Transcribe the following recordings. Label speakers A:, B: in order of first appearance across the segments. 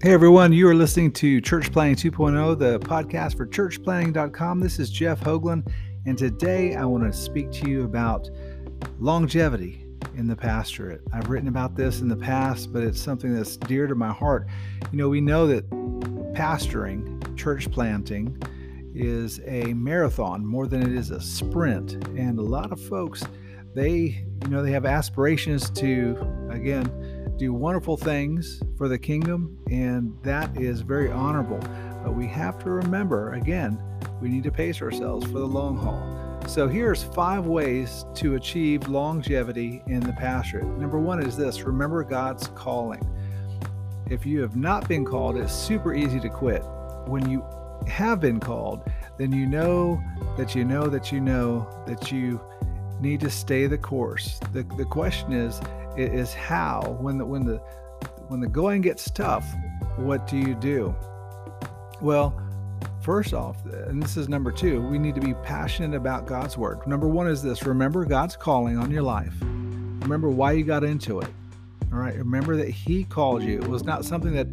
A: Hey everyone, you are listening to Church Planting 2.0, the podcast for churchplanting.com. This is Jeff Hoglen, and today I want to speak to you about longevity in the pastorate. I've written about this in the past, but it's something that's dear to my heart. You know, we know that pastoring, church planting, is a marathon more than it is a sprint, and a lot of folks they, you know, they have aspirations to again do wonderful things for the kingdom, and that is very honorable. But we have to remember, again, we need to pace ourselves for the long haul. So here's five ways to achieve longevity in the pastorate. Number one is this remember God's calling. If you have not been called, it's super easy to quit. When you have been called, then you know that you know that you know that you need to stay the course. The, the question is, is how when the when the when the going gets tough, what do you do? Well, first off, and this is number two, we need to be passionate about God's word. Number one is this remember God's calling on your life. Remember why you got into it. All right. Remember that He called you. It was not something that,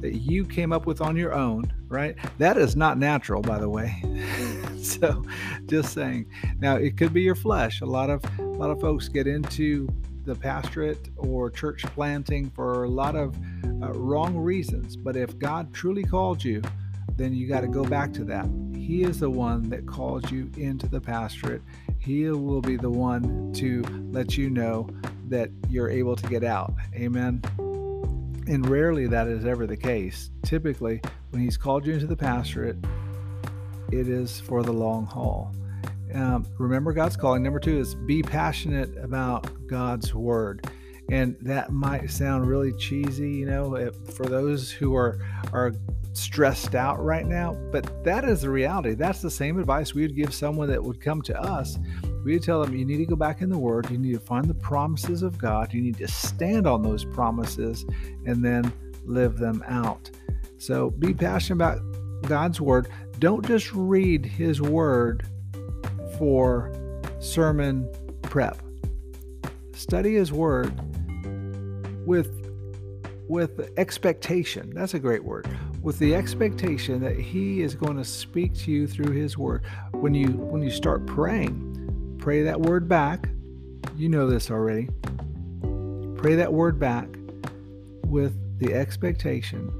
A: that you came up with on your own, right? That is not natural, by the way. so just saying. Now it could be your flesh. A lot of a lot of folks get into the pastorate or church planting for a lot of uh, wrong reasons. But if God truly called you, then you got to go back to that. He is the one that calls you into the pastorate. He will be the one to let you know that you're able to get out. Amen. And rarely that is ever the case. Typically, when He's called you into the pastorate, it is for the long haul. Um, remember God's calling. Number two is be passionate about God's word. And that might sound really cheesy, you know, for those who are are stressed out right now, but that is the reality. That's the same advice we would give someone that would come to us. We would tell them you need to go back in the word, you need to find the promises of God, you need to stand on those promises and then live them out. So be passionate about God's word. Don't just read his word for sermon prep. Study His Word with with expectation. That's a great word. With the expectation that He is going to speak to you through His Word. When you when you start praying, pray that word back. You know this already. Pray that word back with the expectation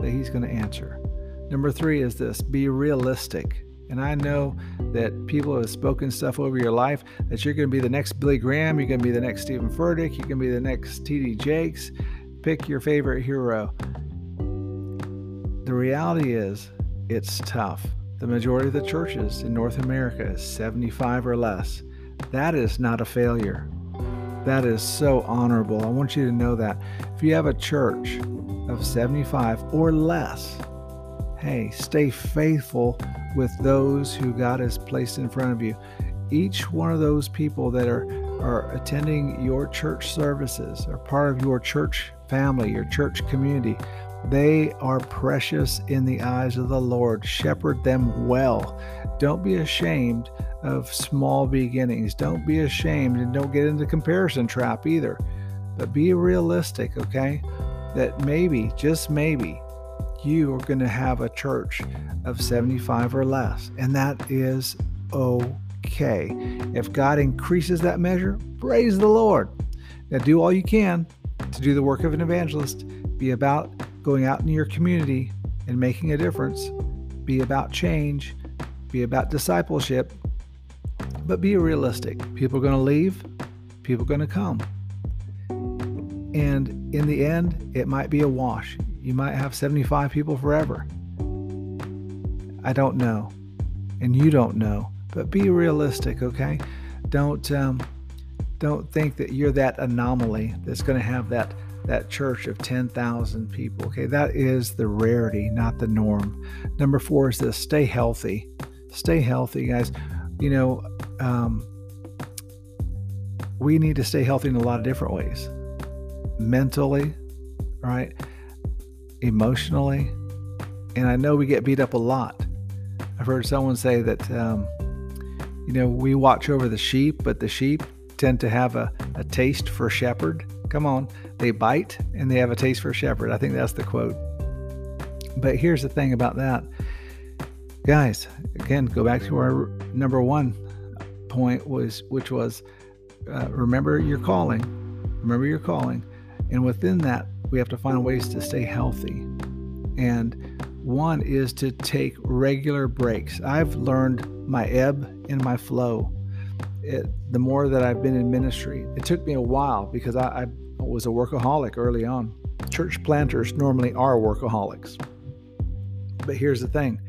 A: that He's going to answer. Number three is this: be realistic. And I know that people have spoken stuff over your life that you're going to be the next Billy Graham, you're going to be the next Steven Furtick, you're going to be the next TD Jakes. Pick your favorite hero. The reality is, it's tough. The majority of the churches in North America is 75 or less. That is not a failure. That is so honorable. I want you to know that. If you have a church of 75 or less, hey, stay faithful with those who God has placed in front of you. Each one of those people that are, are attending your church services are part of your church family, your church community. They are precious in the eyes of the Lord. Shepherd them well. Don't be ashamed of small beginnings. Don't be ashamed and don't get into comparison trap either. But be realistic, okay? That maybe, just maybe, you are going to have a church of 75 or less, and that is okay. If God increases that measure, praise the Lord. Now, do all you can to do the work of an evangelist. Be about going out in your community and making a difference. Be about change. Be about discipleship. But be realistic. People are going to leave, people are going to come. And in the end, it might be a wash. You might have 75 people forever. I don't know. And you don't know. But be realistic, okay? Don't um, don't think that you're that anomaly that's going to have that that church of 10,000 people. Okay, that is the rarity, not the norm. Number four is this: stay healthy. Stay healthy, guys. You know, um, we need to stay healthy in a lot of different ways. Mentally, right? Emotionally. And I know we get beat up a lot. I've heard someone say that, um, you know, we watch over the sheep, but the sheep tend to have a, a taste for shepherd. Come on, they bite and they have a taste for shepherd. I think that's the quote. But here's the thing about that. Guys, again, go back to our number one point was which was uh, remember your calling. Remember your calling. And within that, we have to find ways to stay healthy. And one is to take regular breaks. I've learned my ebb and my flow. It, the more that I've been in ministry, it took me a while because I, I was a workaholic early on. Church planters normally are workaholics. But here's the thing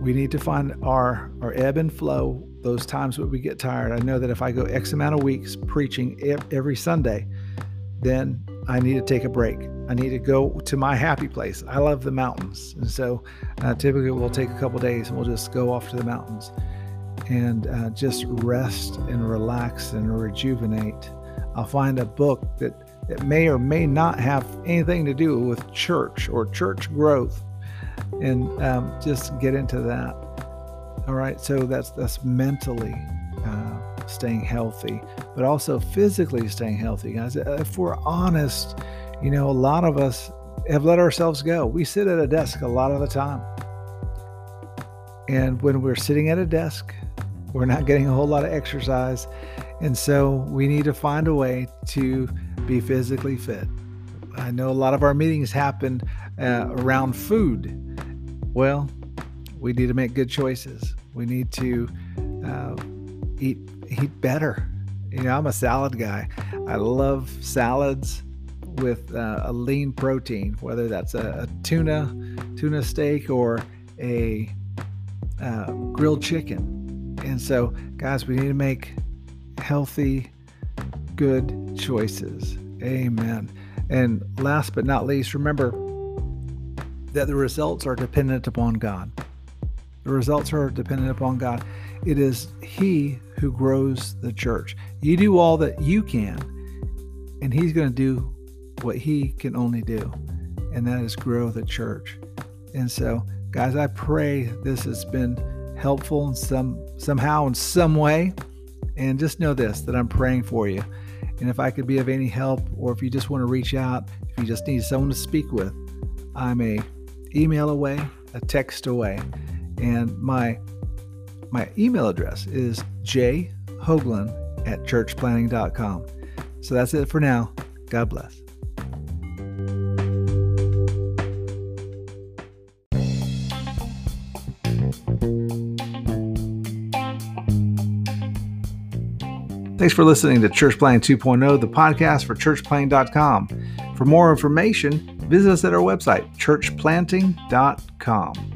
A: we need to find our, our ebb and flow, those times when we get tired. I know that if I go X amount of weeks preaching every Sunday, then I need to take a break. I need to go to my happy place. I love the mountains. And so uh, typically we'll take a couple days and we'll just go off to the mountains and uh, just rest and relax and rejuvenate. I'll find a book that, that may or may not have anything to do with church or church growth and um, just get into that. All right, so that's that's mentally staying healthy, but also physically staying healthy, guys. If we're honest, you know, a lot of us have let ourselves go. We sit at a desk a lot of the time. And when we're sitting at a desk, we're not getting a whole lot of exercise. And so we need to find a way to be physically fit. I know a lot of our meetings happen uh, around food. Well, we need to make good choices. We need to uh, eat eat better. You know, I'm a salad guy. I love salads with uh, a lean protein, whether that's a, a tuna tuna steak or a uh, grilled chicken. And so, guys, we need to make healthy, good choices. Amen. And last but not least, remember that the results are dependent upon God. The results are dependent upon God. It is He who grows the church. You do all that you can, and He's going to do what he can only do, and that is grow the church. And so, guys, I pray this has been helpful in some somehow in some way. And just know this that I'm praying for you. And if I could be of any help, or if you just want to reach out, if you just need someone to speak with, I'm a email away, a text away. And my my email address is jhoglen at churchplanting.com. So that's it for now. God bless. Thanks for listening to Church Planting 2.0, the podcast for churchplanting.com. For more information, visit us at our website, churchplanting.com.